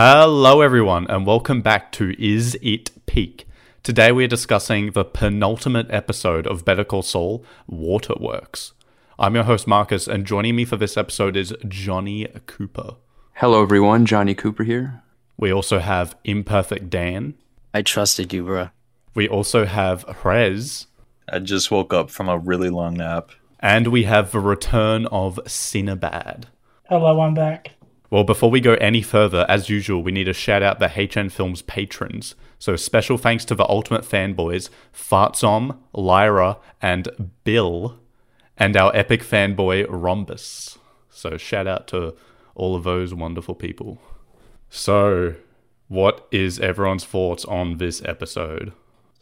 Hello, everyone, and welcome back to Is It Peak. Today we are discussing the penultimate episode of Better Call Saul, Waterworks. I'm your host, Marcus, and joining me for this episode is Johnny Cooper. Hello, everyone. Johnny Cooper here. We also have Imperfect Dan. I trusted you, bro. We also have Hrez. I just woke up from a really long nap. And we have the return of Cinnabad. Hello, I'm back. Well, before we go any further, as usual, we need to shout out the HN Films patrons. So special thanks to the ultimate fanboys, Fartzom, Lyra, and Bill, and our epic fanboy, Rhombus. So shout out to all of those wonderful people. So, what is everyone's thoughts on this episode?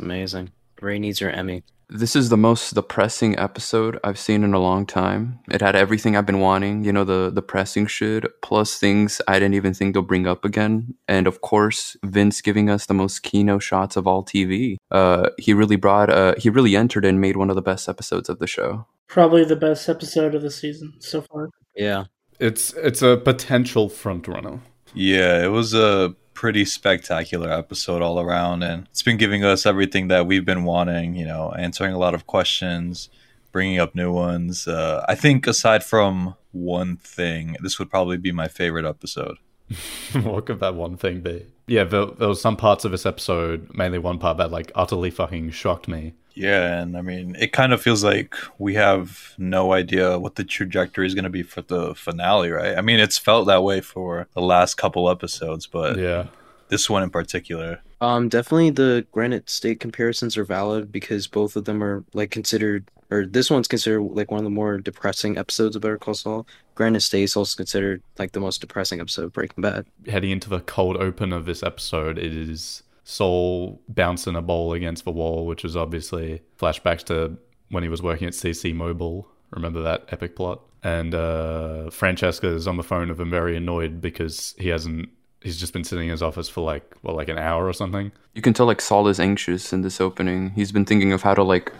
Amazing. Ray needs your Emmy. This is the most depressing episode I've seen in a long time. It had everything I've been wanting, you know, the the pressing shit, plus things I didn't even think they'll bring up again. And of course, Vince giving us the most keynote shots of all TV. Uh, he really brought, uh, he really entered and made one of the best episodes of the show. Probably the best episode of the season so far. Yeah. It's it's a potential front runner. Yeah, it was a pretty spectacular episode all around, and it's been giving us everything that we've been wanting. You know, answering a lot of questions, bringing up new ones. Uh, I think aside from one thing, this would probably be my favorite episode. what could that one thing be? Yeah, there, there was some parts of this episode, mainly one part that like utterly fucking shocked me. Yeah, and I mean, it kind of feels like we have no idea what the trajectory is going to be for the finale, right? I mean, it's felt that way for the last couple episodes, but Yeah. this one in particular. Um, definitely the Granite State comparisons are valid because both of them are like considered, or this one's considered like one of the more depressing episodes of Better Call Saul. Granite State is also considered like the most depressing episode of Breaking Bad. Heading into the cold open of this episode, it is Saul bouncing a ball against the wall, which is obviously flashbacks to when he was working at CC Mobile. Remember that epic plot? And uh, Francesca is on the phone with him, very annoyed because he hasn't. He's just been sitting in his office for like well, like an hour or something. You can tell like Saul is anxious in this opening. He's been thinking of how to like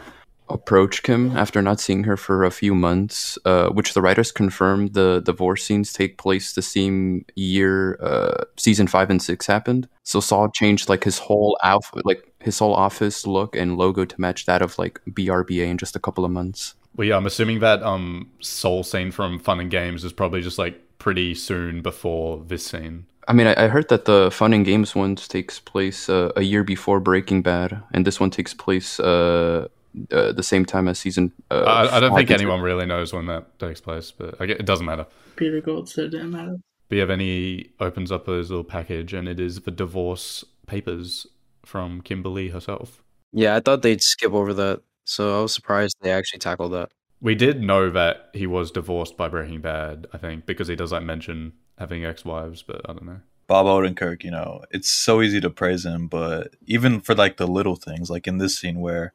approach Kim after not seeing her for a few months, uh, which the writers confirmed the divorce scenes take place the same year uh, season five and six happened. So Saul changed like his whole outfit, like his whole office look and logo to match that of like BRBA in just a couple of months. Well, yeah, I'm assuming that um Saul scene from Fun and Games is probably just like pretty soon before this scene. I mean, I, I heard that the Fun and Games one takes place uh, a year before Breaking Bad, and this one takes place uh, uh, the same time as season. Uh, I, I don't five think anyone really knows when that takes place, but I gue- it doesn't matter. Peter Gould said it didn't matter. But yeah, then opens up his little package, and it is the divorce papers from Kimberly herself. Yeah, I thought they'd skip over that, so I was surprised they actually tackled that. We did know that he was divorced by Breaking Bad, I think, because he does like mention having ex-wives, but I don't know. Bob Odenkirk, you know, it's so easy to praise him, but even for like the little things, like in this scene where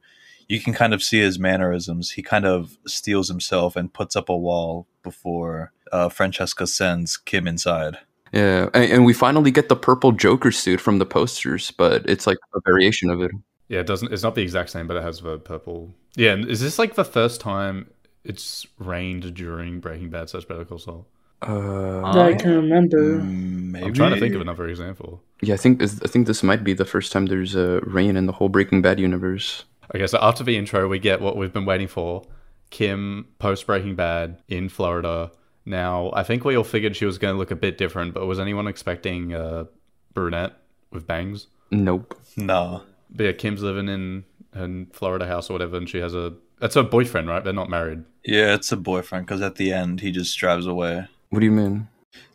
you can kind of see his mannerisms, he kind of steals himself and puts up a wall before uh, Francesca sends Kim inside. Yeah, and, and we finally get the purple Joker suit from the posters, but it's like a variation of it. Yeah, it doesn't. It's not the exact same, but it has the purple. Yeah, and is this like the first time it's rained during Breaking Bad such Better Call Saul? Uh, I can remember. Mm, Maybe. I'm trying to think of another example. yeah, I think I think this might be the first time there's a rain in the whole Breaking Bad universe. Okay, so after the intro, we get what we've been waiting for: Kim post Breaking Bad in Florida. Now, I think we all figured she was going to look a bit different, but was anyone expecting uh, brunette with bangs? Nope. No. But yeah, Kim's living in her Florida house or whatever, and she has a that's her boyfriend, right? They're not married. Yeah, it's a boyfriend because at the end he just drives away. What do you mean?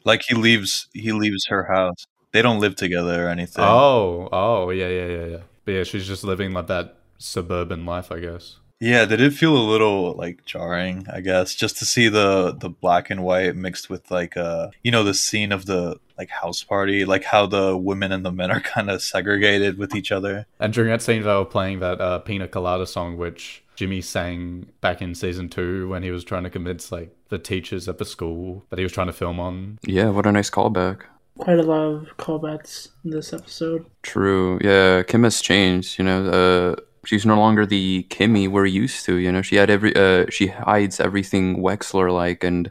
Like he leaves, he leaves her house. They don't live together or anything. Oh, oh, yeah, yeah, yeah, yeah. But yeah, she's just living like that suburban life, I guess. Yeah, did it feel a little like jarring, I guess, just to see the the black and white mixed with like uh you know the scene of the like house party, like how the women and the men are kind of segregated with each other. And during that scene, they were playing that uh, Pina Colada song, which Jimmy sang back in season two when he was trying to convince like the teachers at the school that he was trying to film on. Yeah, what a nice callback. Quite a lot of callbacks in this episode. True. Yeah, Kim has changed. You know, uh, she's no longer the Kimmy we're used to. You know, she had every. Uh, she hides everything Wexler like, and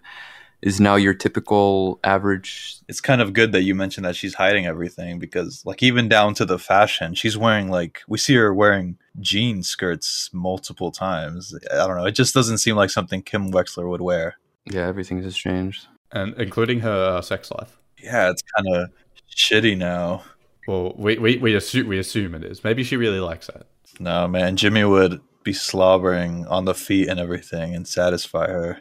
is now your typical average. It's kind of good that you mentioned that she's hiding everything because, like, even down to the fashion, she's wearing like we see her wearing jean skirts multiple times. I don't know. It just doesn't seem like something Kim Wexler would wear. Yeah, everything has changed. and including her uh, sex life. Yeah, it's kind of shitty now. Well, we, we, we assume we assume it is. Maybe she really likes that. No, man, Jimmy would be slobbering on the feet and everything and satisfy her.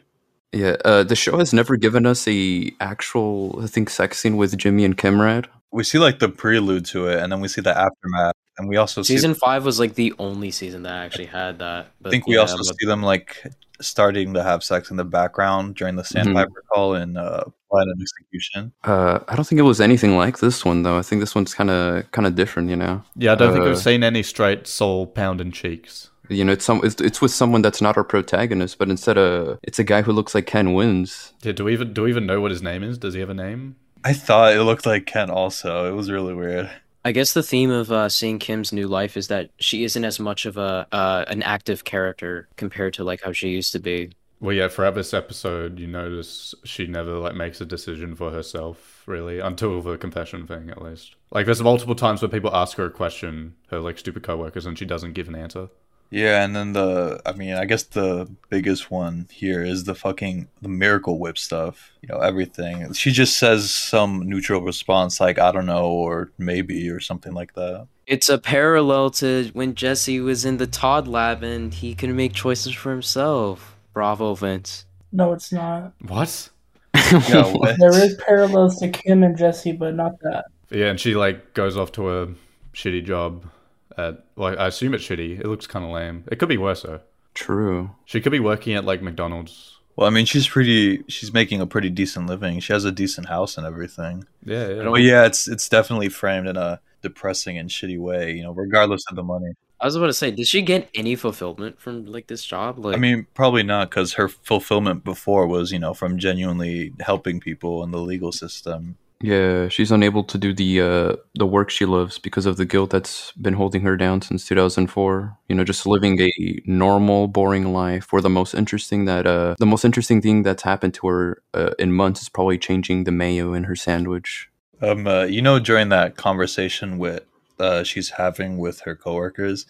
Yeah, uh, the show has never given us a actual, I think, sex scene with Jimmy and Kimrad. We see like the prelude to it, and then we see the aftermath, and we also see. Season five was like the only season that actually had that. I think we yeah, also but- see them like starting to have sex in the background during the Mhm. sandpiper call in uh, Plan and Execution. Uh, I don't think it was anything like this one though. I think this one's kind of kind of different, you know. Yeah, I don't think Uh, we've seen any straight Saul pounding cheeks. You know, it's some it's, it's with someone that's not our protagonist, but instead of it's a guy who looks like Ken Wins. Yeah, do we even do we even know what his name is? Does he have a name? I thought it looked like Ken. Also, it was really weird. I guess the theme of uh, seeing Kim's new life is that she isn't as much of a uh, an active character compared to like how she used to be. Well, yeah, throughout this episode, you notice she never like makes a decision for herself, really, until the confession thing, at least. Like, there's multiple times where people ask her a question, her like stupid coworkers, and she doesn't give an answer. Yeah, and then the I mean, I guess the biggest one here is the fucking the miracle whip stuff. You know, everything. She just says some neutral response like I don't know or maybe or something like that. It's a parallel to when Jesse was in the Todd lab and he could make choices for himself. Bravo, Vince. No, it's not. What? Yeah, what? There is parallels to Kim and Jesse, but not that. Yeah, and she like goes off to a shitty job at like I assume it's shitty. It looks kind of lame. It could be worse though. True. She could be working at like McDonald's. Well, I mean, she's pretty. She's making a pretty decent living. She has a decent house and everything. Yeah, yeah. But yeah, it's it's definitely framed in a depressing and shitty way. You know, regardless of the money. I was about to say, did she get any fulfillment from like this job? Like, I mean, probably not because her fulfillment before was, you know, from genuinely helping people in the legal system. Yeah, she's unable to do the uh, the work she loves because of the guilt that's been holding her down since 2004. You know, just living a normal, boring life. Where the most interesting that uh, the most interesting thing that's happened to her uh, in months is probably changing the mayo in her sandwich. Um, uh, you know, during that conversation with uh, she's having with her coworkers,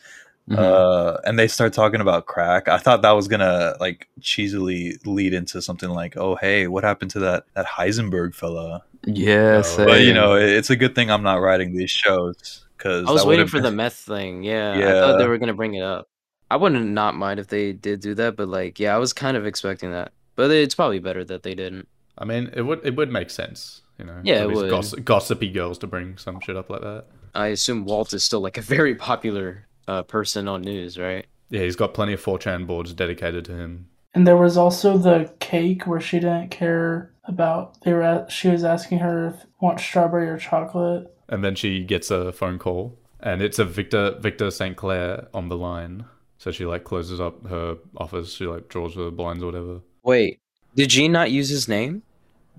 Mhm. uh, and they start talking about crack. I thought that was gonna like cheesily lead into something like, "Oh, hey, what happened to that that Heisenberg fella?" Yeah, Oh, But you know, it's a good thing I'm not writing these shows because I was waiting for the meth thing. Yeah, I thought they were gonna bring it up. I wouldn't not mind if they did do that, but like, yeah, I was kind of expecting that. But it's probably better that they didn't. I mean, it would it would make sense, you know. Yeah, it these would. goss- gossipy girls to bring some shit up like that. I assume Walt is still like a very popular uh, person on news, right? Yeah, he's got plenty of 4chan boards dedicated to him. And there was also the cake where she didn't care about. They were at, she was asking her if want strawberry or chocolate. And then she gets a phone call, and it's a Victor Victor St. Clair on the line. So she like closes up her office. She like draws the blinds or whatever. Wait, did Gene not use his name?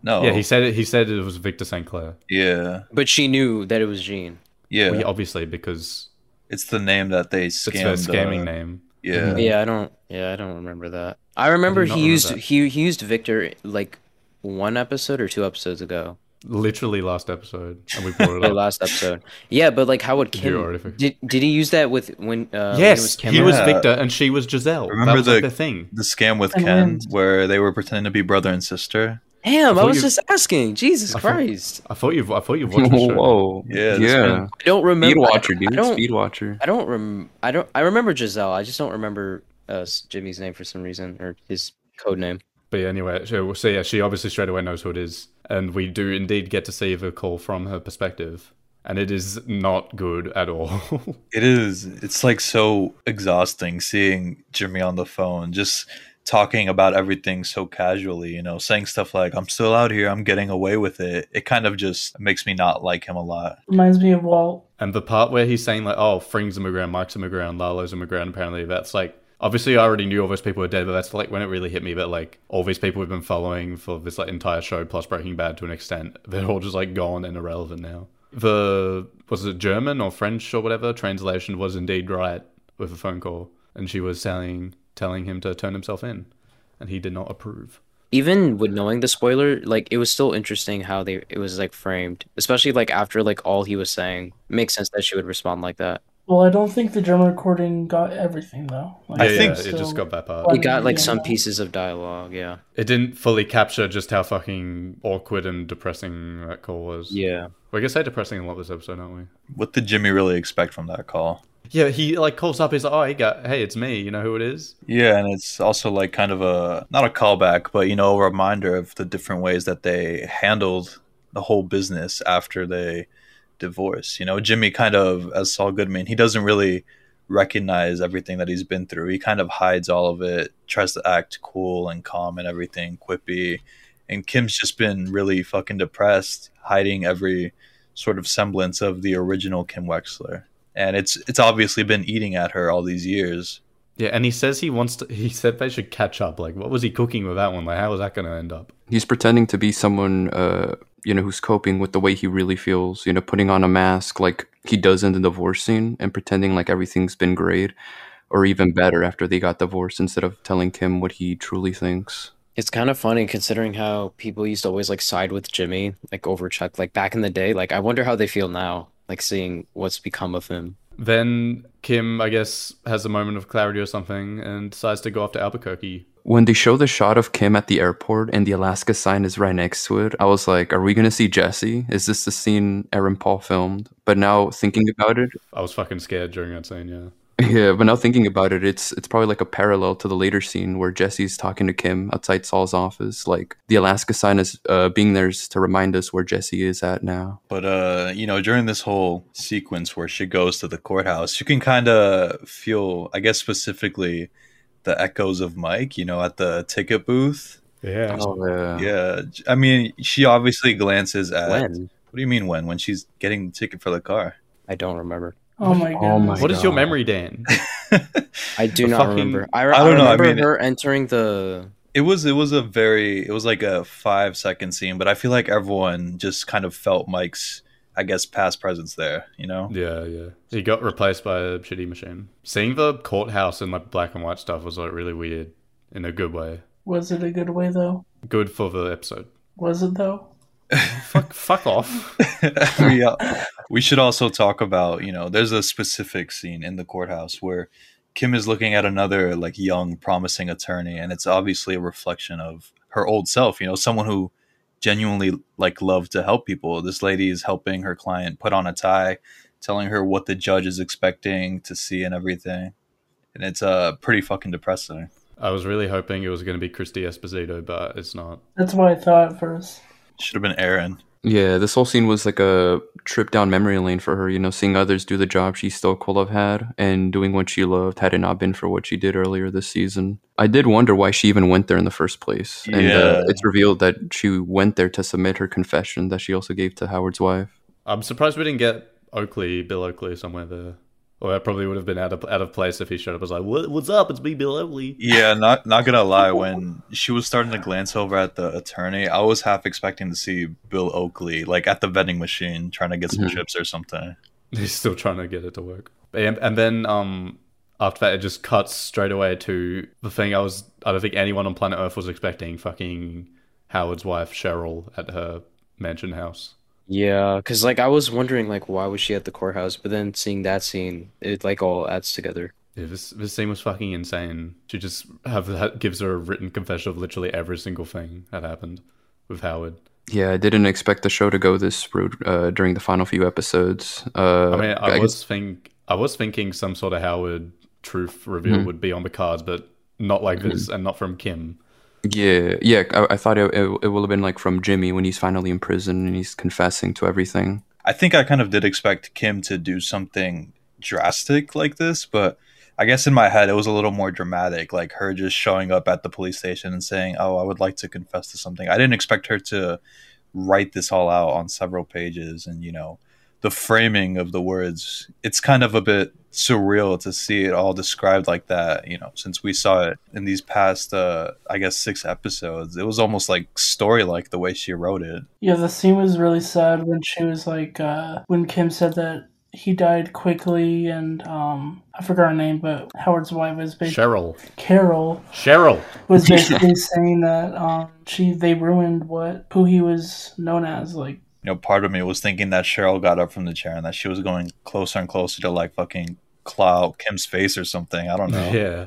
no, Yeah, he said it. He said it was Victor St. Clair. yeah, But she knew that it was Gene. yeah. Well, yeah, obviously because It's the name that they it's her scamming uh, name. Yeah, Yeah, I don't. Yeah, I don't remember that. I remember not he remember used that. he he used Victor like one episode or two episodes ago. Literally last episode, and we brought it up. last episode. Yeah, but like, how would Did you Kim? Did did he use that with when? Uh, when it yes, was Kim he was Yeah. Victor, and she was Giselle. Remember that was like the- the thing. the scam with Ken, where they were pretending to be brother and sister. Damn, I I, was just asking. Jesus I thought- Christ, I thought you. I thought you watched the show. Whoa, Yeah, yeah. man- I don't remember. Speed Watcher, I dude. don't. Speed Watcher. I don't rem. I don't. I remember Giselle. I just don't remember uh, Jimmy's name for some reason or his code name. But yeah, anyway, so, so yeah, she obviously straight away knows who it is, and we do indeed get to see the call from her perspective, and it is not good at all. It is. It's like so exhausting seeing Jimmy on the phone, just talking about everything so casually, you know, saying stuff like, I'm still out here, I'm getting away with it. It kind of just makes me not like him a lot. Reminds me of Walt. and the part where he's saying like, "Oh, Fring's a McGround, Mike's a McGround, Lalo's a McGround," apparently that's like. Obviously, I already knew all those people were dead, but that's like when it really hit me that like all these people we've been following for this like entire show plus Breaking Bad to an extent, they're all just like gone and irrelevant now. The was it German or French or whatever translation was indeed right with a phone call, and she was telling telling him to turn himself in, and he did not approve. even with knowing the spoiler, like it was still interesting how they it was like framed, especially like after like all he was saying. makes sense that she would respond like that. Well, I don't think the German recording got everything though. Like, Yeah, I yeah, think it just got that part. It got like yeah. some pieces of dialogue, yeah. It didn't fully capture just how fucking awkward and depressing that call was. Yeah. We're gonna say depressing a lot this episode, aren't we? What did Jimmy really expect from that call? Yeah, he like calls up. He's like, "Oh, hey, got, hey, it's me. You know who it is?" Yeah, and it's also like kind of a not a callback, but you know, a reminder of the different ways that they handled the whole business after they divorce. You know, Jimmy kind of as Saul Goodman, he doesn't really recognize everything that he's been through. He kind of hides all of it, tries to act cool and calm and everything, quippy. And Kim's just been really fucking depressed, hiding every sort of semblance of the original Kim Wexler. And it's it's obviously been eating at her all these years. Yeah, and he says he wants to. He said they should catch up. Like, what was he cooking with that one? Like, how was that going to end up? He's pretending to be someone, uh, you know, who's coping with the way he really feels. You know, putting on a mask like he does in the divorce scene and pretending like everything's been great, or even better after they got divorced, instead of telling Kim what he truly thinks. It's kind of funny considering how people used to always like side with Jimmy, like over Chuck, like back in the day. Like I wonder how they feel now, like seeing what's become of him. Then Kim, I guess, has a moment of clarity or something and decides to go off to Albuquerque. When they show the shot of Kim at the airport and the Alaska sign is right next to it, I was like, are we going to see Jesse? Is this the scene Aaron Paul filmed? But now thinking about it, I was fucking scared during that scene. Yeah. Yeah, but now thinking about it, it's it's probably like a parallel to the later scene where Jesse's talking to Kim outside Saul's office. Like the Alaska sign is uh, being there to remind us where Jesse is at now. But uh, you know, during this whole sequence where she goes to the courthouse, you can kind of feel, I guess, specifically the echoes of Mike. You know, at the ticket booth. Yeah. Oh yeah. Yeah, I mean, she obviously glances at. When? What do you mean when? When she's getting the ticket for the car? I don't remember. Oh my god. Oh my What is your memory, Dan? I do The not fucking- remember. I, I I, don't know, I remember mean, her entering the. It was it was a very it was like a five second scene, but I feel like everyone just kind of felt Mike's I guess past presence there. You know. Yeah, yeah. He got replaced by a shitty machine. Seeing the courthouse in like black and white stuff was like really weird in a good way. Was it a good way though? Good for the episode. Was it though? Fuck, fuck off. we, uh, we should also talk about you know there's a specific scene in the courthouse where kim is looking at another like young promising attorney and it's obviously a reflection of her old self you know someone who genuinely like loved to help people this lady is helping her client put on a tie telling her what the judge is expecting to see and everything and it's uh pretty fucking depressing I was really hoping it was going to be Christy Esposito, but it's not. That's what I thought at first. Should have been aaron Yeah, this whole scene was like a trip down memory lane for her, you know, seeing others do the job she still could have had and doing what she loved had it not been for what she did earlier this season. I did wonder why she even went there in the first place. And Yeah. uh, it's revealed that she went there to submit her confession that she also gave to Howard's wife. I'm surprised we didn't get Oakley, Bill Oakley, somewhere there. Or that probably would have been out of out of place if he showed up as like, what, "What's up? It's me, Bill Oakley." Yeah, not not gonna lie. When she was starting to glance over at the attorney, I was half expecting to see Bill Oakley like at the vending machine trying to get some Mhm. chips or something. He's still trying to get it to work. And, and then um after that, it just cuts straight away to the thing I was. I don't think anyone on planet Earth was expecting. Fucking Howard's wife Cheryl at her mansion house. Yeah, because like I was wondering like why was she at the courthouse, but then seeing that scene, it like all adds together. Yeah, this this scene was fucking insane. She just have ha- gives her a written confession of literally every single thing that happened with Howard. Yeah, I didn't expect the show to go this route uh, during the final few episodes. Uh, I mean, I, guess- was think I was thinking some sort of Howard truth reveal Mhm. would be on the cards, but not like this, and not from Kim. Yeah, yeah. I, I thought it, it, it would have been like from Jimmy when he's finally in prison and he's confessing to everything. I think I kind of did expect Kim to do something drastic like this, but I guess in my head it was a little more dramatic, like her just showing up at the police station and saying, "Oh, I would like to confess to something." I didn't expect her to write this all out on several pages, and you know, the framing of the words. It's kind of a bit surreal to see it all described like that. You know, since we saw it in these past, uh, I guess, six episodes, it was almost like story like the way she wrote it. Yeah, the scene was really sad when she was like, uh, when Kim said that he died quickly, and um, I forgot her name, but Howard's wife was basically Cheryl. Carol Cheryl. was basically saying that um, she they ruined what who he was known as. Like You know, part of me was thinking that Cheryl got up from the chair and that she was going closer and closer to like fucking claw Kim's face or something. I don't know. Yeah.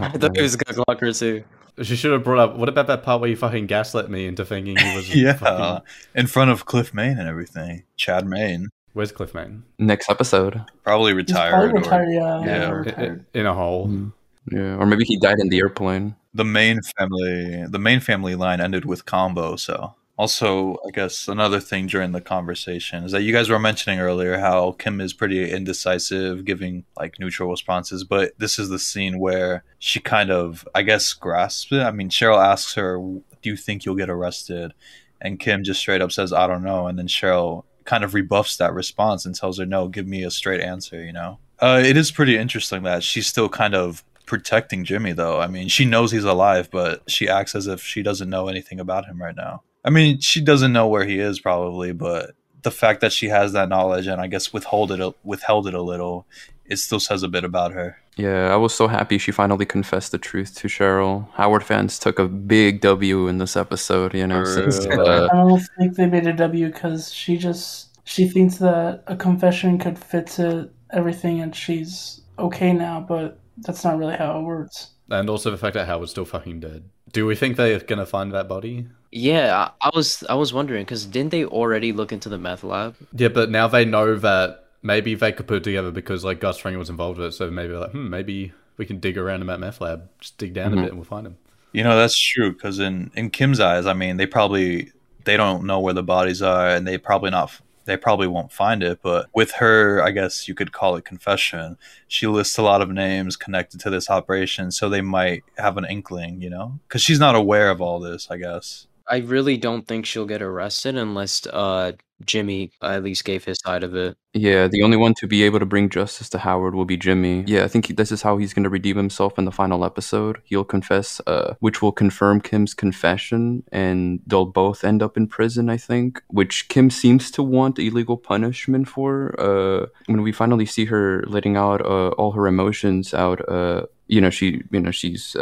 I thought he was gonna clock her too. She should have brought up. What about that part where you fucking gaslit me into thinking he was? Yeah, Fucking, in front of Cliff Main and everything. Chad Main, where's Cliff Main? Next episode. probably he's retired. probably or- retired. Yeah, yeah. yeah, retired. I- In a hole. Mm. Yeah, or maybe he died in the airplane. the main family the main family line ended with combo so also i guess another thing during the conversation is that you guys were mentioning earlier how kim is pretty indecisive giving like neutral responses but this is the scene where she kind of i guess grasps it i mean cheryl asks her do you think you'll get arrested and kim just straight up says i don't know and then cheryl kind of rebuffs that response and tells her no give me a straight answer you know uh, it is pretty interesting that she's still kind of protecting Jimmy, though. I mean, she knows he's alive, but she acts as if she doesn't know anything about him right now. I mean, she doesn't know where he is probably, but the fact that she has that knowledge and I guess withhold it, withheld it a little, it still says a bit about her. Yeah, I was so happy she finally confessed the truth to Cheryl. Howard fans took a big W in this episode, you know, since uh, I don't think they made a W because she just she thinks that a confession could fix it everything, and she's okay now. But that's not really how it works. And also the fact that Howard's still fucking dead. Do we think they're gonna find that body? Yeah, I, I was I was wondering because didn't they already look into the meth lab? Yeah, but now they know that maybe they could put it together because like Gus Fring was involved with it. So maybe like, hmm, maybe we can dig around in that meth lab, just dig down Mhm. a bit, and we'll find him. You know, that's true because in in Kim's eyes, I mean, they probably they don't know where the bodies are, and they probably not they probably won't find it. But with her, I guess you could call it confession. She lists a lot of names connected to this operation, so they might have an inkling, you know, because she's not aware of all this. I guess. I really don't think she'll get arrested unless uh Jimmy at least gave his side of it. yeah, the only one to be able to bring justice to Howard will be Jimmy. Yeah, I think he, this is how he's going to redeem himself in the final episode. He'll confess, uh, which will confirm Kim's confession, and they'll both end up in prison, I think, which Kim seems to want illegal punishment for. Uh, when we finally see her letting out uh, all her emotions out, uh, you know, she, you know, she's.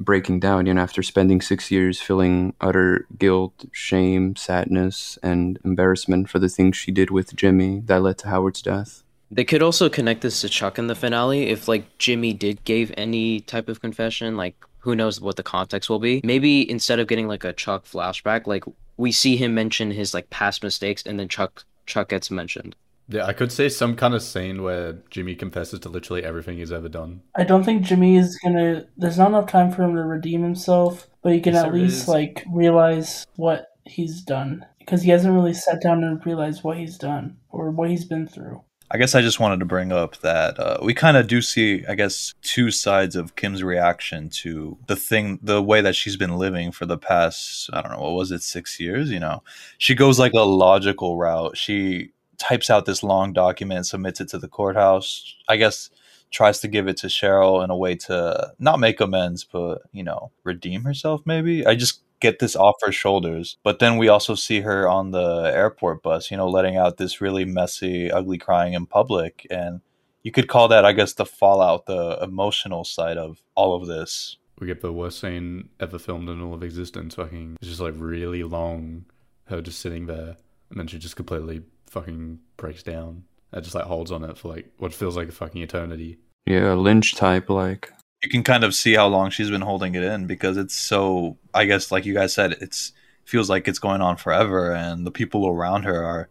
Breaking down, you know, after spending six years feeling utter guilt, shame, sadness, and embarrassment for the things she did with Jimmy that led to Howard's death. They could also connect this to Chuck in the finale if like Jimmy did gave any type of confession, like who knows what the context will be. Maybe instead of getting like a Chuck flashback, like we see him mention his like past mistakes and then Chuck Chuck gets mentioned. Yeah, I could say some kind of scene where Jimmy confesses to literally everything he's ever done. I don't think Jimmy is gonna. There's not enough time for him to redeem himself, but he can Yes, at least is. like realize what he's done because he hasn't really sat down and realized what he's done or what he's been through. I guess I just wanted to bring up that uh, we kind of do see, I guess, two sides of Kim's reaction to the thing, the way that she's been living for the past, I don't know, what was it, six years? You know, she goes like a logical route. She types out this long document, submits it to the courthouse. I guess tries to give it to Cheryl in a way to not make amends, but you know, redeem herself. Maybe I just get this off her shoulders. But then we also see her on the airport bus, you know, letting out this really messy, ugly crying in public. And you could call that, I guess, the fallout, the emotional side of all of this. We get the worst scene ever filmed in all of existence. Fucking, it's just like really long. Her just sitting there, and then she just completely fucking breaks down. It just like holds on it for like what feels like a fucking eternity. Yeah, Lynch type, like. You can kind of see how long she's been holding it in because it's so, I guess, like you guys said, it's feels like it's going on forever. And the people around her are,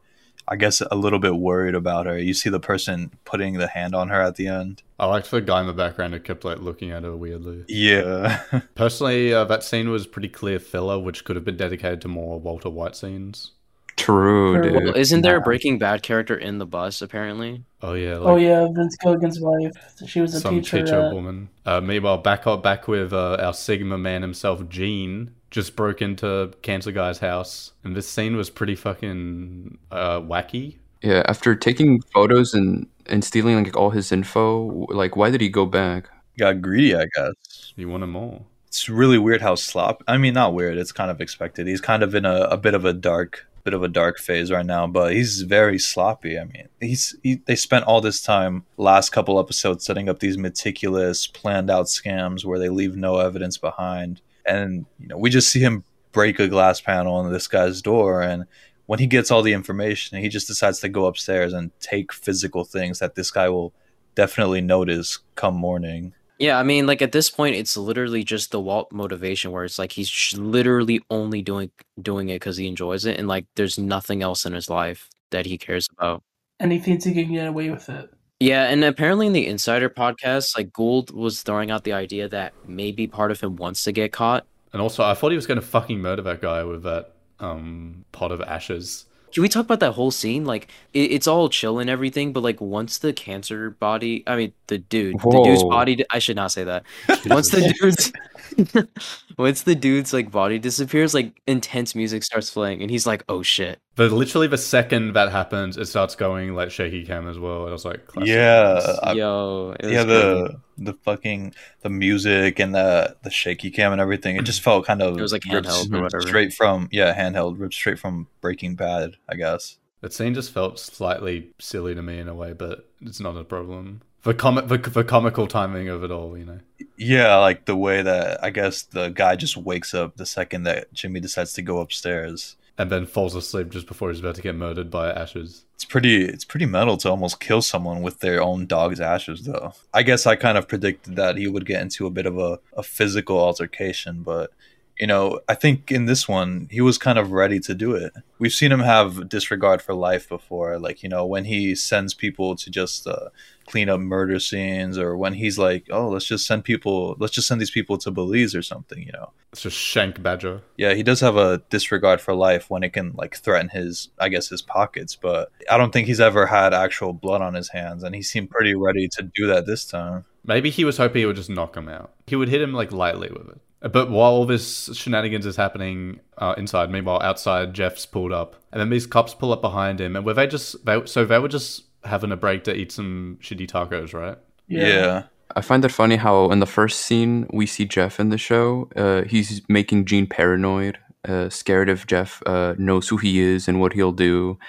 I guess, a little bit worried about her. You see the person putting the hand on her at the end. I liked the guy in the background who kept like looking at her weirdly. Yeah. Personally, uh, that scene was pretty clear filler, which could have been dedicated to more Walter White scenes. True, dude. well, Well, isn't there a Breaking Bad character in the bus apparently? Oh yeah, like oh yeah, Vince Gilligan's wife. She was a some teacher. teacher at- woman. Uh, meanwhile, back up, back with uh, our Sigma man himself, Gene, just broke into Cancer Guy's house, and this scene was pretty fucking uh, wacky. Yeah, after taking photos and and stealing like all his info, like why did he go back? Got greedy, I guess. You wanted more. It's really weird how slop. I mean, not weird. It's kind of expected. He's kind of in a, a bit of a dark bit of a dark phase right now, but he's very sloppy. I mean, he's he, they spent all this time last couple episodes setting up these meticulous, planned out scams where they leave no evidence behind, and you know we just see him break a glass panel on this guy's door, and when he gets all the information, he just decides to go upstairs and take physical things that this guy will definitely notice come morning. Yeah, I mean, like at this point, it's literally just the Walt motivation, where it's like he's sh- literally only doing doing it because he enjoys it, and like there's nothing else in his life that he cares about. And he thinks he can get away with it. Yeah, and apparently in the Insider podcast, like Gould was throwing out the idea that maybe part of him wants to get caught. And also, I thought he was going to fucking murder that guy with that um, pot of ashes. Can we talk about that whole scene? Like, it, it's all chill and everything, but like once the cancer body, I mean, the dude, the dude's body. I should not say that. once the dude's, once the dude's like body disappears, like intense music starts playing, and he's like, "Oh shit." But literally, the second that happens, it starts going like shaky cam as well. And I was like, classic. Yeah, I- Yo, it was yeah, crazy. the the fucking the music and the the shaky cam and everything. It just felt kind of It was, like, ripped handheld or whatever. straight from yeah handheld ripped straight from Breaking Bad, I guess. That scene just felt slightly silly to me in a way, but it's not a problem. The comic, the, the comical timing of it all, you know. Yeah, like the way that I guess the guy just wakes up the second that Jimmy decides to go upstairs. and then falls asleep just before he's about to get murdered by ashes. It's pretty it's pretty metal to almost kill someone with their own dog's ashes though. I guess I kind of predicted that he would get into a bit of a, a physical altercation, but you know, I think in this one he was kind of ready to do it. We've seen him have disregard for life before, like, you know, when he sends people to just uh, clean up murder scenes or when he's like, "Oh, let's just send people, let's just send these people to Belize or something," you know. It's just Shank Badger. Yeah, he does have a disregard for life when it can like threaten his, I guess, his pockets. But I don't think he's ever had actual blood on his hands, and he seemed pretty ready to do that this time. Maybe he was hoping he would just knock him out. He would hit him like lightly with it. But while all this shenanigans is happening uh, inside, meanwhile outside, Jeff's pulled up, and then these cops pull up behind him, and were they just they, so they were just having a break to eat some shitty tacos, right? Yeah, I find it funny how in the first scene we see Jeff in the show, uh, he's making Gene paranoid, uh, scared if Jeff uh, knows who he is and what he'll do.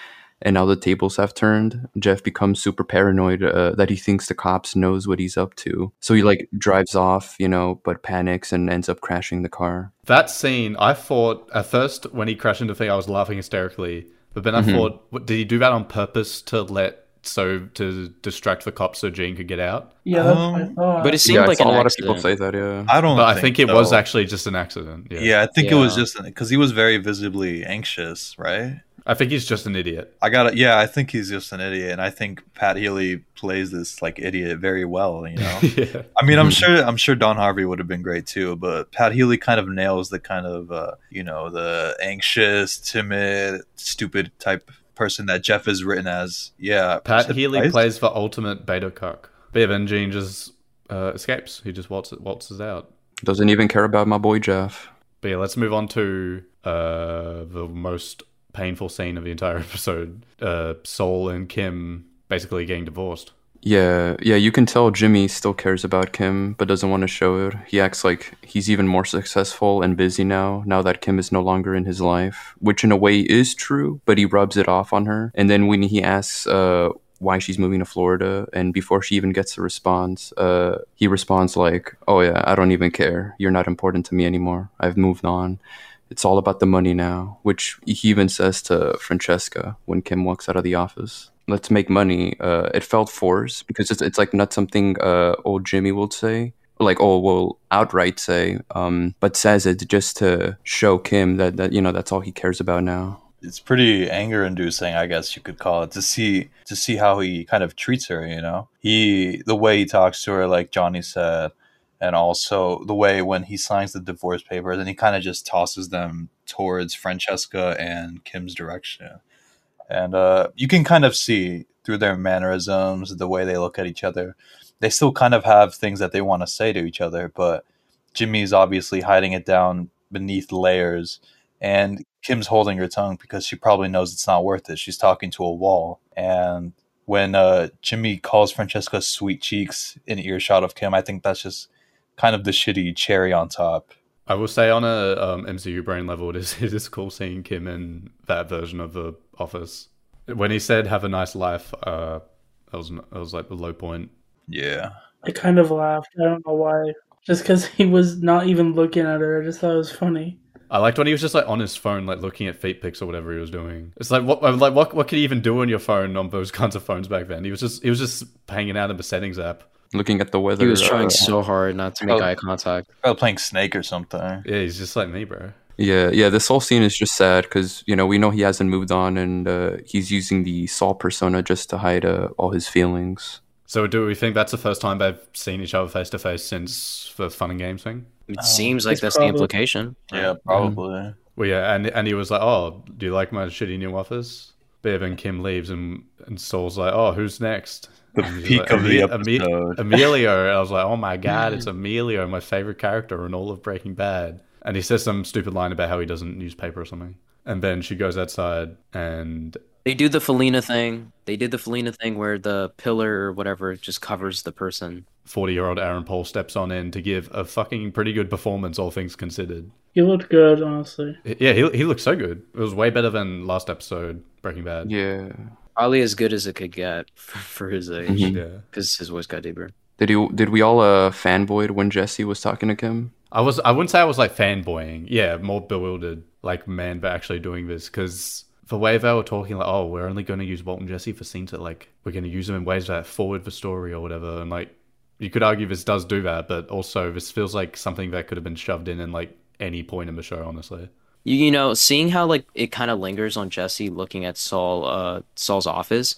And now the tables have turned. Jeff becomes super paranoid uh, that he thinks the cops knows what he's up to. So he like drives off, you know, but panics and ends up crashing the car. That scene, I thought at first when he crashed into the thing, I was laughing hysterically. But then I thought, what, did he do that on purpose to let so to distract the cops so Gene could get out? Yeah, that's what I Um, thought. But it seemed yeah, I like saw an a lot of people say that. Yeah. I don't. But I think it so. was actually just an accident. Yeah. Yeah, I think it was just because he was very visibly anxious, right? I think he's just an idiot. I got to Yeah, I think he's just an idiot, and I think Pat Healy plays this like idiot very well. You know. yeah. I mean, I'm sure I'm sure Don Harvey would have been great too, but Pat Healy kind of nails the kind of uh, you know the anxious, timid, stupid type person that Jeff is written as. Yeah, Pat Healy Right? plays the ultimate beta cuck. But yeah, then Gene just uh, escapes. He just waltzes, waltzes out. Doesn't even care about my boy Jeff. But yeah, let's move on to uh, the most painful scene of the entire episode. Uh, Saul and Kim basically getting divorced. Yeah, yeah, you can tell Jimmy still cares about Kim, but doesn't want to show it. He acts like he's even more successful and busy now, now that Kim is no longer in his life, which in a way is true, but he rubs it off on her. And then when he asks uh, why she's moving to Florida, and before she even gets a response, uh, he responds like, Oh, yeah, I don't even care. You're not important to me anymore. I've moved on. It's all about the money now, which he even says to Francesca when Kim walks out of the office. Let's make money. Uh, it felt forced because it's, it's like not something uh, old Jimmy would say, like oh will outright say, um, but says it just to show Kim that that you know that's all he cares about now. it's pretty anger inducing i guess you could call it to see to see how he kind of treats her you know he the way he talks to her like johnny said and also the way when he signs the divorce papers and he kind of just tosses them towards francesca and kim's direction and uh, you can kind of see through their mannerisms the way they look at each other they still kind of have things that they want to say to each other but jimmy's obviously hiding it down beneath layers and Kim's holding her tongue because she probably knows it's not worth it. She's talking to a wall. And when uh, Jimmy calls Francesca sweet cheeks in earshot of Kim, I think that's just kind of the shitty cherry on top. I will say on a um, MCU brain level, it is it is cool seeing Kim in that version of the Office. When he said "Have a nice life," uh, that was that was like the low point. Yeah. I kind of laughed. I don't know why. Just because he was not even looking at her. I just thought it was funny. I liked when he was just like on his phone, like looking at feet pics or whatever he was doing. It's like what like what what could he even do on your phone on those kinds of phones back then? He was just he was just hanging out in the settings app. Looking at the weather. He was trying uh, so hard not to make Oh. eye contact. Probably playing Snake or something. Yeah, he's just like me, bro. Yeah, yeah. This whole scene is just sad because you know we know he hasn't moved on, and uh, he's using the Saul persona just to hide uh, all his feelings. So do we think that's the first time they've seen each other face to face since the fun and games thing? It seems like that's probably- the implication. Yeah, probably. Well, yeah, and and he was like, "Oh, do you like my shitty new office?" Bev and Kim leaves, and and Saul's like, "Oh, who's next?" The peak like, of the "Eme- Eme- episode. Emilio. I was like, "Oh my god, it's Emilio, my favorite character in all of Breaking Bad." And he says some stupid line about how he doesn't use paper or something. And then she goes outside, and They do the Felina thing. They did the Felina thing where the pillar or whatever just covers the person. forty-year-old Aaron Paul steps on in to give a fucking pretty good performance, all things considered. He looked good, honestly. Yeah, he he looked so good. It was way better than last episode, Breaking Bad. Yeah. Probably as good as it could get for, for his age, Mhm. yeah. because his voice got deeper. Did you? Did we all uh, fanboyed when Jesse was talking to Kim? I was I wouldn't say I was like fanboying. Yeah, more bewildered. Like, man, they're actually doing this because the way they were talking, like, oh, we're only going to use Walt and Jesse for scenes that like we're going to use them in ways that forward the story or whatever. And like, you could argue this does do that, but also this feels like something that could have been shoved in in like any point in the show. Honestly, You, you know, seeing how like it kind of lingers on Jesse looking at Saul, uh, Saul's office.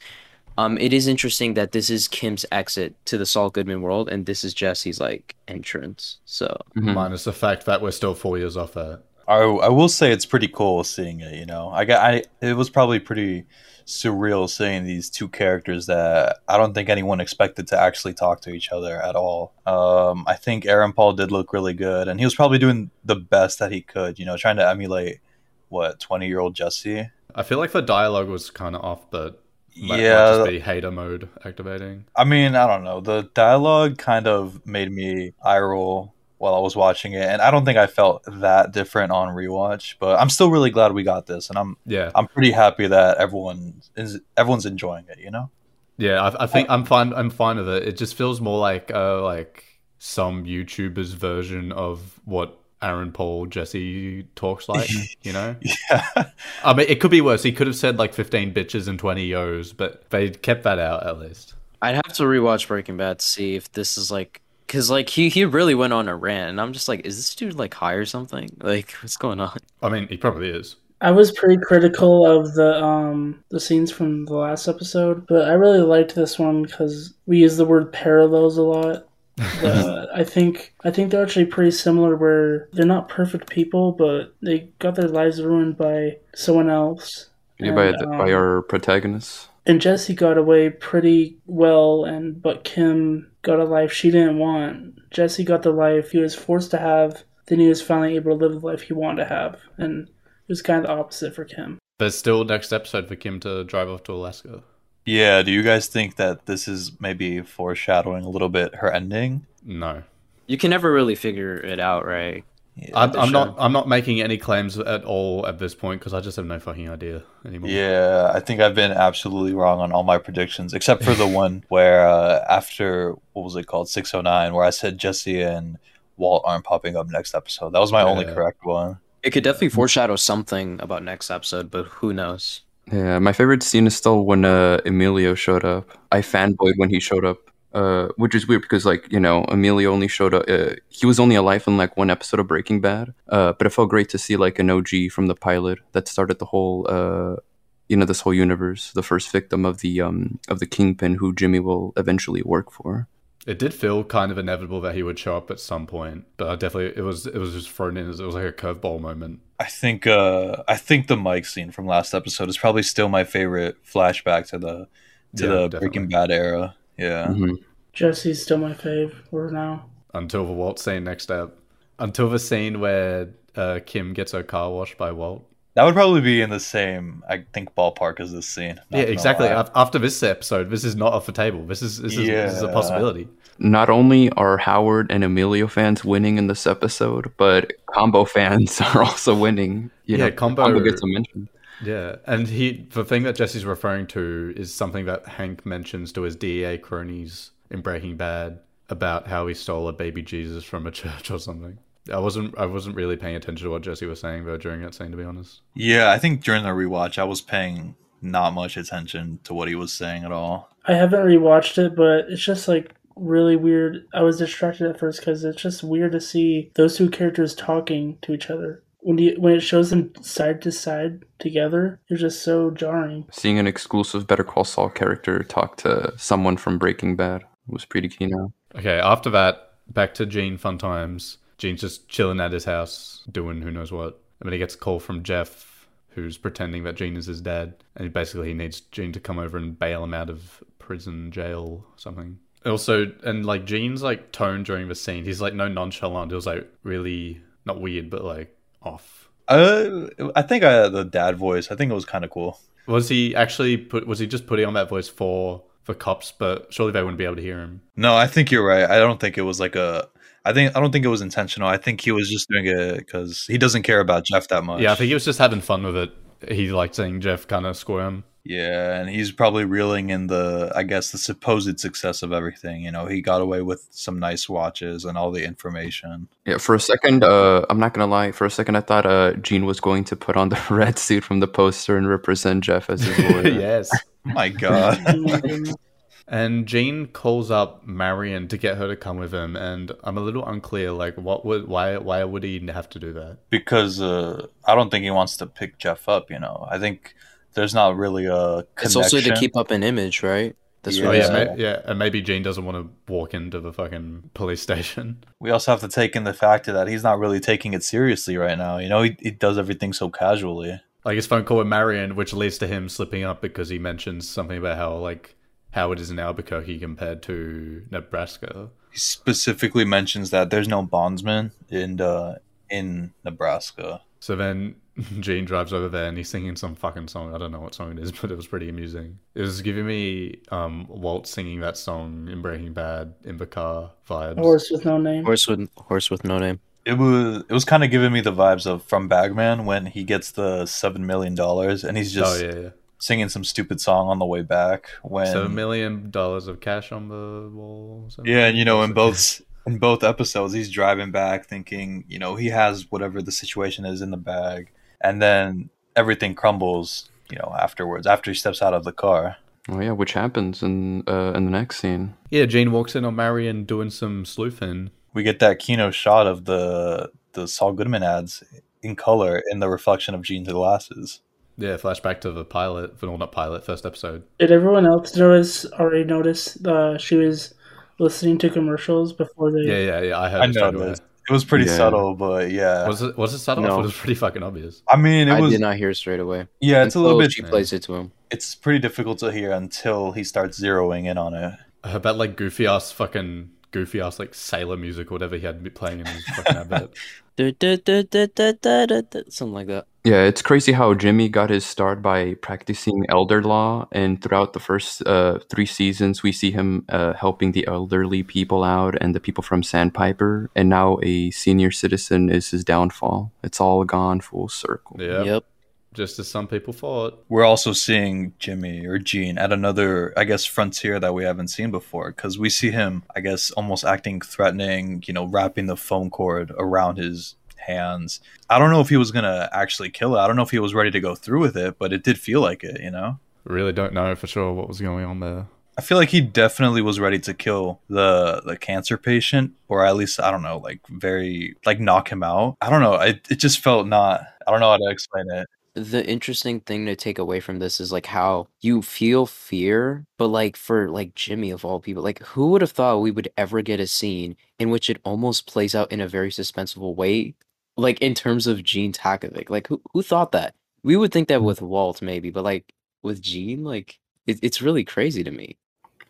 Um, it is interesting that this is Kim's exit to the Saul Goodman world, and this is Jesse's like entrance. So Mhm. minus the fact that we're still four years off that. I, I will say it's pretty cool seeing it. You know, I got I it was probably pretty surreal seeing these two characters that I don't think anyone expected to actually talk to each other at all. Um, I think Aaron Paul did look really good, and he was probably doing the best that he could. You know, trying to emulate what twenty year old Jesse. I feel like the dialogue was kind of off, but might, might Yeah, just be hater mode activating. I mean, I don't know. The dialogue kind of made me eye roll while I was watching it, and I don't think I felt that different on rewatch. But I'm still really glad we got this, and I'm Yeah, I'm pretty happy that everyone is everyone's enjoying it. You know. Yeah, I, I think I'm fine. I'm fine with it. It just feels more like uh, like some YouTuber's version of what Aaron Paul Jesse talks like. you know, Yeah. I mean, it could be worse. He could have said like 15 bitches and 20 yos, but they kept that out at least. I'd have to rewatch Breaking Bad to see if this is like, cause like he he really went on a rant, and I'm just like, is this dude like high or something? Like, what's going on? I mean, he probably is. I was pretty critical of the um the scenes from the last episode, but I really liked this one because we use the word parallels a lot. But I think I think they're actually pretty similar. Where they're not perfect people, but they got their lives ruined by someone else. Yeah, by And, the, by um, our protagonist. and Jesse got away pretty well, and but Kim got a life she didn't want. Jesse got the life he was forced to have. Then he was finally able to live the life he wanted to have, and it was kind of the opposite for Kim. There's still next episode for Kim to drive off to Alaska. Yeah. Do you guys think that this is maybe foreshadowing a little bit her ending? No, You can never really figure it out, right? Yeah. I'm, I'm not. I'm not making any claims at all at this point because I just have no fucking idea anymore. Yeah, I think I've been absolutely wrong on all my predictions, except for the one where uh, after what was it called, six oh nine, where I said Jesse and Walt aren't popping up next episode. That was my only correct one. It could definitely foreshadow something about next episode, but who knows? Yeah, my favorite scene is still when uh, Emilio showed up. I fanboyed when he showed up, uh, which is weird because, like, you know, Emilio only showed up. Uh, he was only alive in like one episode of Breaking Bad. Uh, but it felt great to see like an OG from the pilot that started the whole, uh, you know, this whole universe. The first victim of the um of the kingpin who Jimmy will eventually work for. It did feel kind of inevitable that he would show up at some point, but I definitely it was it was just thrown in as it was like a curveball moment. I think uh, I think the Mike scene from last episode is probably still my favorite flashback to the to Yeah, the definitely. Breaking Bad era. Yeah. Mhm. Jesse's still my fave for now. Until the Walt scene next up. Until the scene where uh, Kim gets her car washed by Walt. That would probably be in the same, I think, ballpark as this scene. yeah, exactly. lie. After this episode, this is not off the table. This is this is, this is a possibility. Not only are Howard and Emilio fans winning in this episode, but combo fans are also winning. You Yeah, know, Combo- gets a mention. Yeah, and he the thing that Jesse's referring to is something that Hank mentions to his DEA cronies in Breaking Bad about how he stole a baby Jesus from a church or something. I wasn't I wasn't really paying attention to what Jesse was saying though during that scene to be honest. Yeah, I think during the rewatch, I was paying not much attention to what he was saying at all. I haven't rewatched it, but it's just like really weird. I was distracted at first because it's just weird to see those two characters talking to each other. When you when it shows them side to side together, it's just so jarring. Seeing an exclusive Better Call Saul character talk to someone from Breaking Bad was pretty keen out. Okay, after that, back to Gene fun times. Gene's just chilling at his house, doing who knows what. And then he gets a call from Jeff, who's pretending that Gene is his dad. And basically he needs Gene to come over and bail him out of prison, jail, something. Also, and like Gene's like tone during the scene, he's like no nonchalant. It was like really not weird, but like off. Uh, I think I the dad voice. I think it was kind of cool. Was he actually put? Was he just putting on that voice for for cops? But surely they wouldn't be able to hear him. No, I think you're right. I don't think it was like a. I think I don't think it was intentional. I think he was just doing it because he doesn't care about Jeff that much. Yeah, I think he was just having fun with it. He liked seeing Jeff kind of squirm. Yeah, and he's probably reeling in the, I guess, the supposed success of everything. You know, he got away with some nice watches and all the information. Yeah, for a second, uh, I'm not gonna lie. For a second, I thought uh, Gene was going to put on the red suit from the poster and represent Jeff as his lawyer. yes. My God. My goodness. And Gene calls up Marion to get her to come with him, and I'm a little unclear. Like, what would why why would he have to do that? because uh, I don't think he wants to pick Jeff up. You know, I think there's not really a. Connection. It's also to keep up an image, right? That's Yeah. Oh yeah, it ma- said. yeah, and maybe Gene doesn't want to walk into the fucking police station. We also have to take in the fact that he's not really taking it seriously right now. You know, he, he does everything so casually. Like his phone call with Marion, which leads to him slipping up because he mentions something about how like how it is in Albuquerque compared to Nebraska. He specifically mentions that there's no bondsman in uh, in Nebraska. So then Gene drives over there and he's singing some fucking song. I don't know what song it is, but it was pretty amusing. It was giving me um, Walt singing that song in Breaking Bad in the car vibes. Horse with no name. Horse with horse with no name. It was it was kind of giving me the vibes of from Bagman when he gets the seven million dollars and he's just oh yeah, yeah. singing some stupid song on the way back. When Seven million dollars of cash on the wall. Yeah, and you know, in both in both episodes, he's driving back thinking, you know, he has whatever the situation is in the bag, and then everything crumbles, you know, afterwards after he steps out of the car. Oh yeah, which happens in uh, in the next scene. yeah, Gene walks in on Marion doing some sleuthing. We get that kino shot of the the Saul Goodman ads in color in the reflection of Gene's glasses. Yeah, flashback to the pilot, well, not pilot, first episode. Did everyone else notice? Already notice? Uh, she was listening to commercials before they. Yeah, yeah, yeah. I heard I it straight noticed. It was pretty Yeah. subtle, but yeah. Was it was it subtle? No. it was pretty fucking obvious. I mean, it I was did not hear it straight away. yeah, it's a little bit She plays it to him. it's pretty difficult to hear until he starts zeroing in on it. I heard that like goofy ass fucking goofy ass like sailor music or whatever he had playing in his fucking advert. Something like that. Yeah, it's crazy how Jimmy got his start by practicing elder law, and throughout the first uh, three seasons, we see him uh, helping the elderly people out and the people from Sandpiper, and now a senior citizen is his downfall. It's all gone full circle. Yeah, Yep. Just as some people thought. we're also seeing Jimmy or Gene at another, I guess, frontier that we haven't seen before. Because we see him, I guess, almost acting threatening, you know, wrapping the phone cord around his hands. I don't know if he was going to actually kill it. I don't know if he was ready to go through with it, but it did feel like it, you know? Really don't know for sure what was going on there. I feel like he definitely was ready to kill the the cancer patient, or at least I don't know, like very like knock him out. I don't know. It it just felt not. I don't know how to explain it. The interesting thing to take away from this is like how you feel fear, but like for like Jimmy of all people, like who would have thought we would ever get a scene in which it almost plays out in a very suspenseful way, like in terms of Gene Takovic? Like who who thought that? We would think that with Walt maybe, but like with Gene, like it, it's really crazy to me.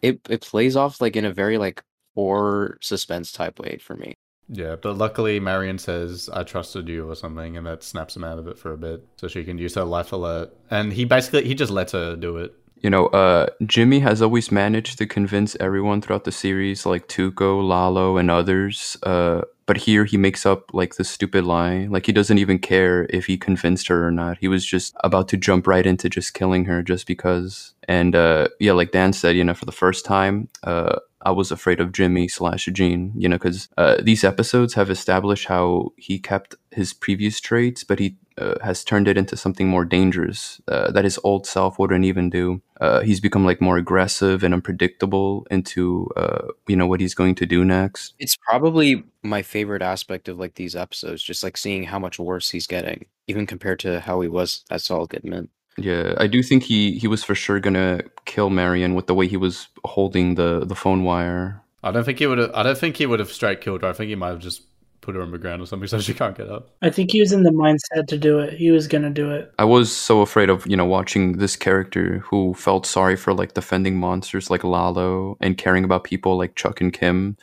It it plays off like in a very like horror suspense type way for me. Yeah, but luckily Marion says, I trusted you or something, and that snaps him out of it for a bit. So she can use her life alert. And he basically, he just lets her do it. You know, uh, Jimmy has always managed to convince everyone throughout the series, like Tuco, Lalo, and others. Uh, but here he makes up like the stupid lie. Like he doesn't even care if he convinced her or not. He was just about to jump right into just killing her just because. And uh, yeah, like Dan said, you know, for the first time, uh, I was afraid of Jimmy slash Gene, you know, because uh, these episodes have established how he kept his previous traits, but he uh, has turned it into something more dangerous uh, that his old self wouldn't even do. Uh, he's become like more aggressive and unpredictable into, uh, you know, what he's going to do next. It's probably my favorite aspect of like these episodes, just like seeing how much worse he's getting, even compared to how he was at Saul Goodman. Yeah, I do think he he was for sure gonna kill Marion with the way he was holding the the phone wire. I don't think he would have. I don't think he would have straight killed her. I think he might have just put her on the ground or something so she can't get up. I think he was in the mindset to do it. He was gonna do it. I was so afraid of you know watching this character who felt sorry for like defending monsters like Lalo and caring about people like Chuck and Kim.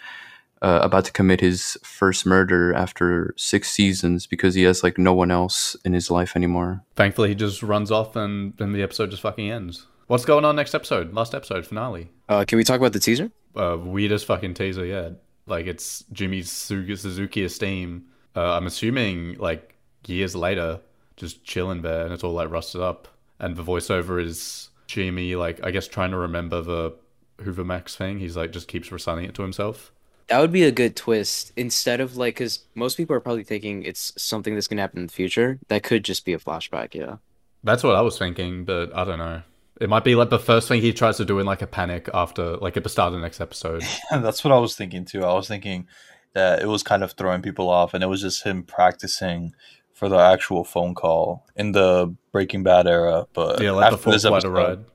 Uh, about to commit his first murder after six seasons because he has like no one else in his life anymore. Thankfully, he just runs off and then the episode just fucking ends. What's going on next episode? Last episode, finale. Uh, can we talk about the teaser? Uh, weirdest fucking teaser, yeah. Like it's Jimmy's Suzuki Esteem. Uh, I'm assuming like years later, just chilling there, and it's all like rusted up. And the voiceover is Jimmy, like I guess trying to remember the Hoover Max thing. He's like just keeps reciting it to himself. That would be a good twist. Instead of like, because most people are probably thinking it's something that's gonna happen in the future. That could just be a flashback. Yeah. That's what I was thinking, but I don't know. It might be like the first thing he tries to do in like a panic after, like at the start of the next episode. That's what I was thinking too. I was thinking that it was kind of throwing people off, and it was just him practicing for the actual phone call in the Breaking Bad era. But yeah, like after before this episode, ride.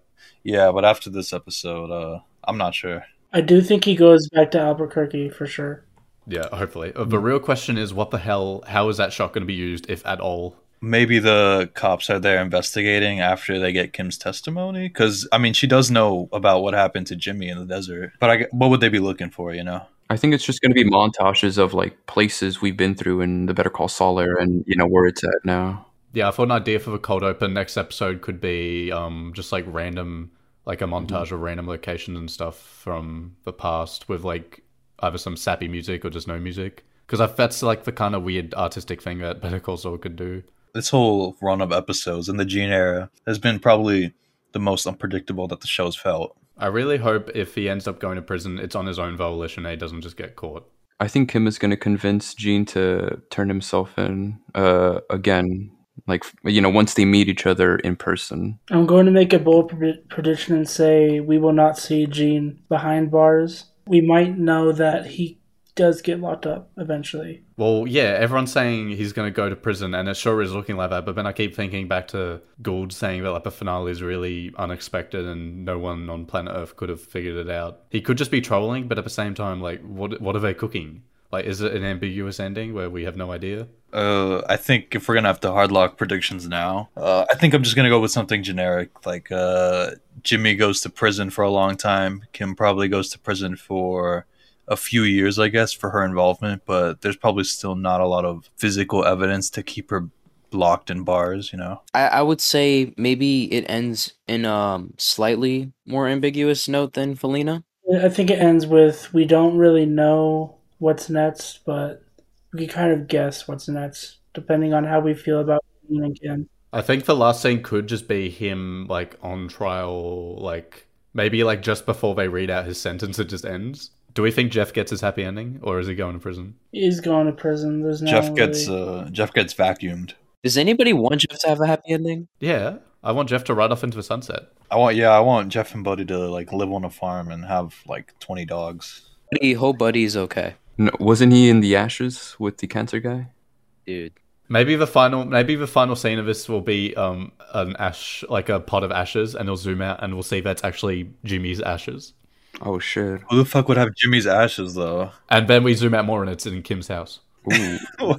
yeah, but after this episode, uh, I'm not sure. I do think he goes back to Albuquerque for sure. Yeah, hopefully. Uh, The real question is, what the hell? How is that shot going to be used, if at all? Maybe the cops are there investigating after they get Kim's testimony, because I mean, she does know about what happened to Jimmy in the desert. But I, what would they be looking for? You know? I think it's just going to be montages of like places we've been through in the Better Call Saul era and you know where it's at now. Yeah, I thought an idea for the cold open next episode could be um, just like random, like a montage of random locations and stuff from the past with like either some sappy music or just no music. Because that's like the kind of weird artistic thing that Better Call Saul could do. This whole run of episodes in the Gene era has been probably the most unpredictable that the show's felt. I really hope if he ends up going to prison, it's on his own volition and he doesn't just get caught. I think Kim is going to convince Gene to turn himself in uh, again. Like you know, once they meet each other in person. I'm going to make a bold pred- prediction and say we will not see Gene behind bars. We might know that he does get locked up eventually. Well, yeah, everyone's saying he's going to go to prison, and it sure is looking like that. But then I keep thinking back to Gould saying that like the finale is really unexpected, and no one on planet Earth could have figured it out. He could just be trolling, but at the same time, like, what what are they cooking? Like, is it an ambiguous ending where we have no idea? Uh, I think if we're gonna have to hardlock predictions now, uh, I think I'm just gonna go with something generic. Like uh, Jimmy goes to prison for a long time. Kim probably goes to prison for a few years, I guess, for her involvement. But there's probably still not a lot of physical evidence to keep her locked in bars. You know. I, I would say maybe it ends in a slightly more ambiguous note than Felina. I think it ends with we don't really know what's next, but we can kind of guess what's next depending on how we feel about Gene and Kim. I think the last scene could just be him like on trial, like maybe like just before they read out his sentence, it just ends. Do we think Jeff gets his happy ending, or is he going to prison? He's going to prison. There's no Jeff gets really- uh, Jeff gets vacuumed. Does anybody want Jeff to have a happy ending? Yeah, I want Jeff to ride off into the sunset. I want yeah, I want Jeff and Buddy to like live on a farm and have like 20 dogs. Buddy, whole buddy's okay, No, wasn't he in the ashes with the cancer guy? dude. Maybe the final, maybe the final scene of this will be um an ash, like a pot of ashes, and they'll zoom out and we'll see that's actually Jimmy's ashes. Oh shit! Who the fuck would have Jimmy's ashes though? And then we zoom out more and it's in Kim's house. Ooh.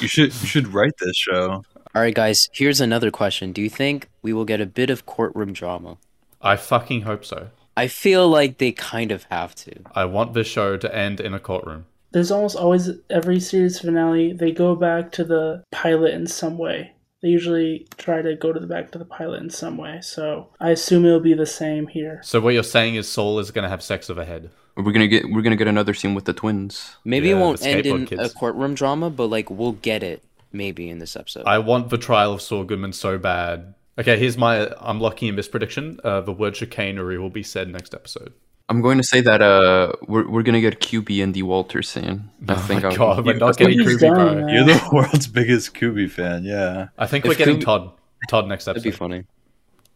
you should you should write this show. All right, guys. Here's another question. Do you think we will get a bit of courtroom drama? I fucking hope so. I feel like they kind of have to. I want this show to end in a courtroom. there's almost always every series finale they go back to the pilot in some way. They usually try to go to the back to the pilot in some way. So I assume it'll be the same here. So what you're saying is Saul is gonna have sex with a head. We're gonna get we're gonna get another scene with the twins. Maybe Yeah, it won't end in kids. a courtroom drama, but like we'll get it maybe in this episode. I want the trial of Saul Goodman so bad. Okay, here's my I'm locking in this prediction. Uh, the word chicanery will be said next episode. I'm going to say that uh we're we're gonna get Kuby and D Walter soon. I Oh think my I'm, god, we're you- not that's getting he's Kuby, bro. man. You're the world's biggest Kuby fan. Yeah. I think If we're getting Kuby- Todd. Todd next episode. That'd be funny.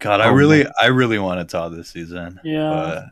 God, I Oh, really, I really wanted Todd this season. Yeah. But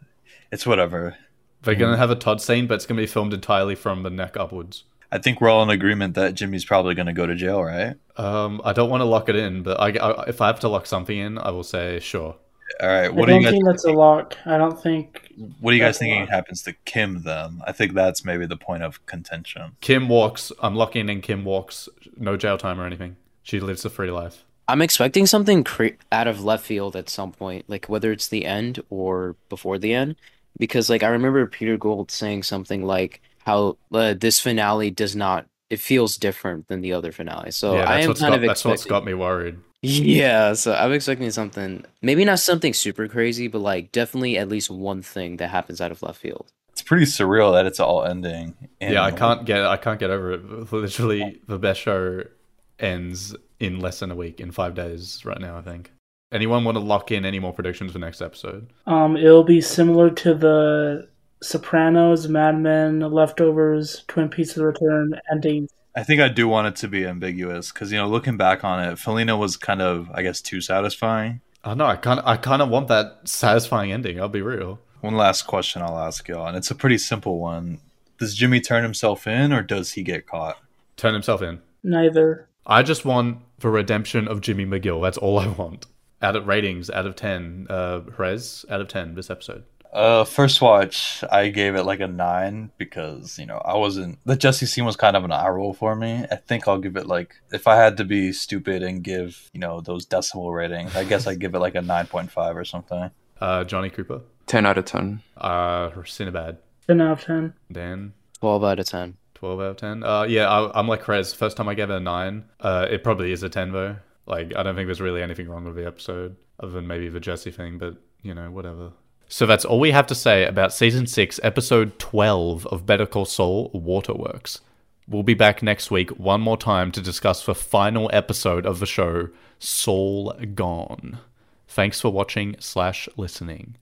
it's whatever. They're gonna have a Todd scene, but it's gonna be filmed entirely from the neck upwards. I think we're all in agreement that Jimmy's probably going to go to jail, right? Um, I don't want to lock it in, but I, I, if I have to lock something in, I will say sure. All right. I What do don't you guys? think that's a lock. I don't think. What are you guys thinking happens to Kim then? I think that's maybe the point of contention. Kim walks. I'm locking in Kim walks. No jail time or anything. She lives a free life. I'm expecting something cre- out of left field at some point, like whether it's the end or before the end, because like I remember Peter Gould saying something like how uh, this finale does not. It feels different than the other finale. So yeah, I that's am what's kind got, of that's what's expecting. got me worried. Yeah, so I'm expecting something, maybe not something super crazy, but like definitely at least one thing that happens out of left field. It's pretty surreal that it's all ending. in- yeah, I can't get I can't get over it. Literally, the best show ends in less than a week, in five days. Right now, I think. Anyone want to lock in any more predictions for next episode? Um, it'll be similar to the Sopranos, Mad Men, Leftovers, Twin Peaks: The Return endings. I think I do want it to be ambiguous because you know, looking back on it, Felina was kind of, I guess, too satisfying. Oh no, I kind I kind of want that satisfying ending. I'll be real. One last question I'll ask y'all, and it's a pretty simple one: Does Jimmy turn himself in, or does he get caught? Turn himself in. Neither. I just want the redemption of Jimmy McGill. That's all I want. Out of ratings, out of ten, uh, Rez, out of ten this episode. Uh, first watch, I gave it like a nine because you know I wasn't the Jesse scene was kind of an eye roll for me. I think I'll give it like if I had to be stupid and give you know those decimal ratings, I guess I'd give it like a nine point five or something. Uh, Johnny Cooper, Ten out of ten. uh, Cinnabad, Ten out of ten. Dan, 12 out of 10. 12 out of 10. Uh, yeah, I, I'm like Rez. First time I gave it a 9. Uh, it probably is a 10 though. Like, I don't think there's really anything wrong with the episode other than maybe the Jesse thing, but you know, whatever. So that's all we have to say about season 6, episode 12 of Better Call Saul Waterworks. We'll be back next week one more time to discuss the final episode of the show, Saul Gone. Thanks for watching slash listening.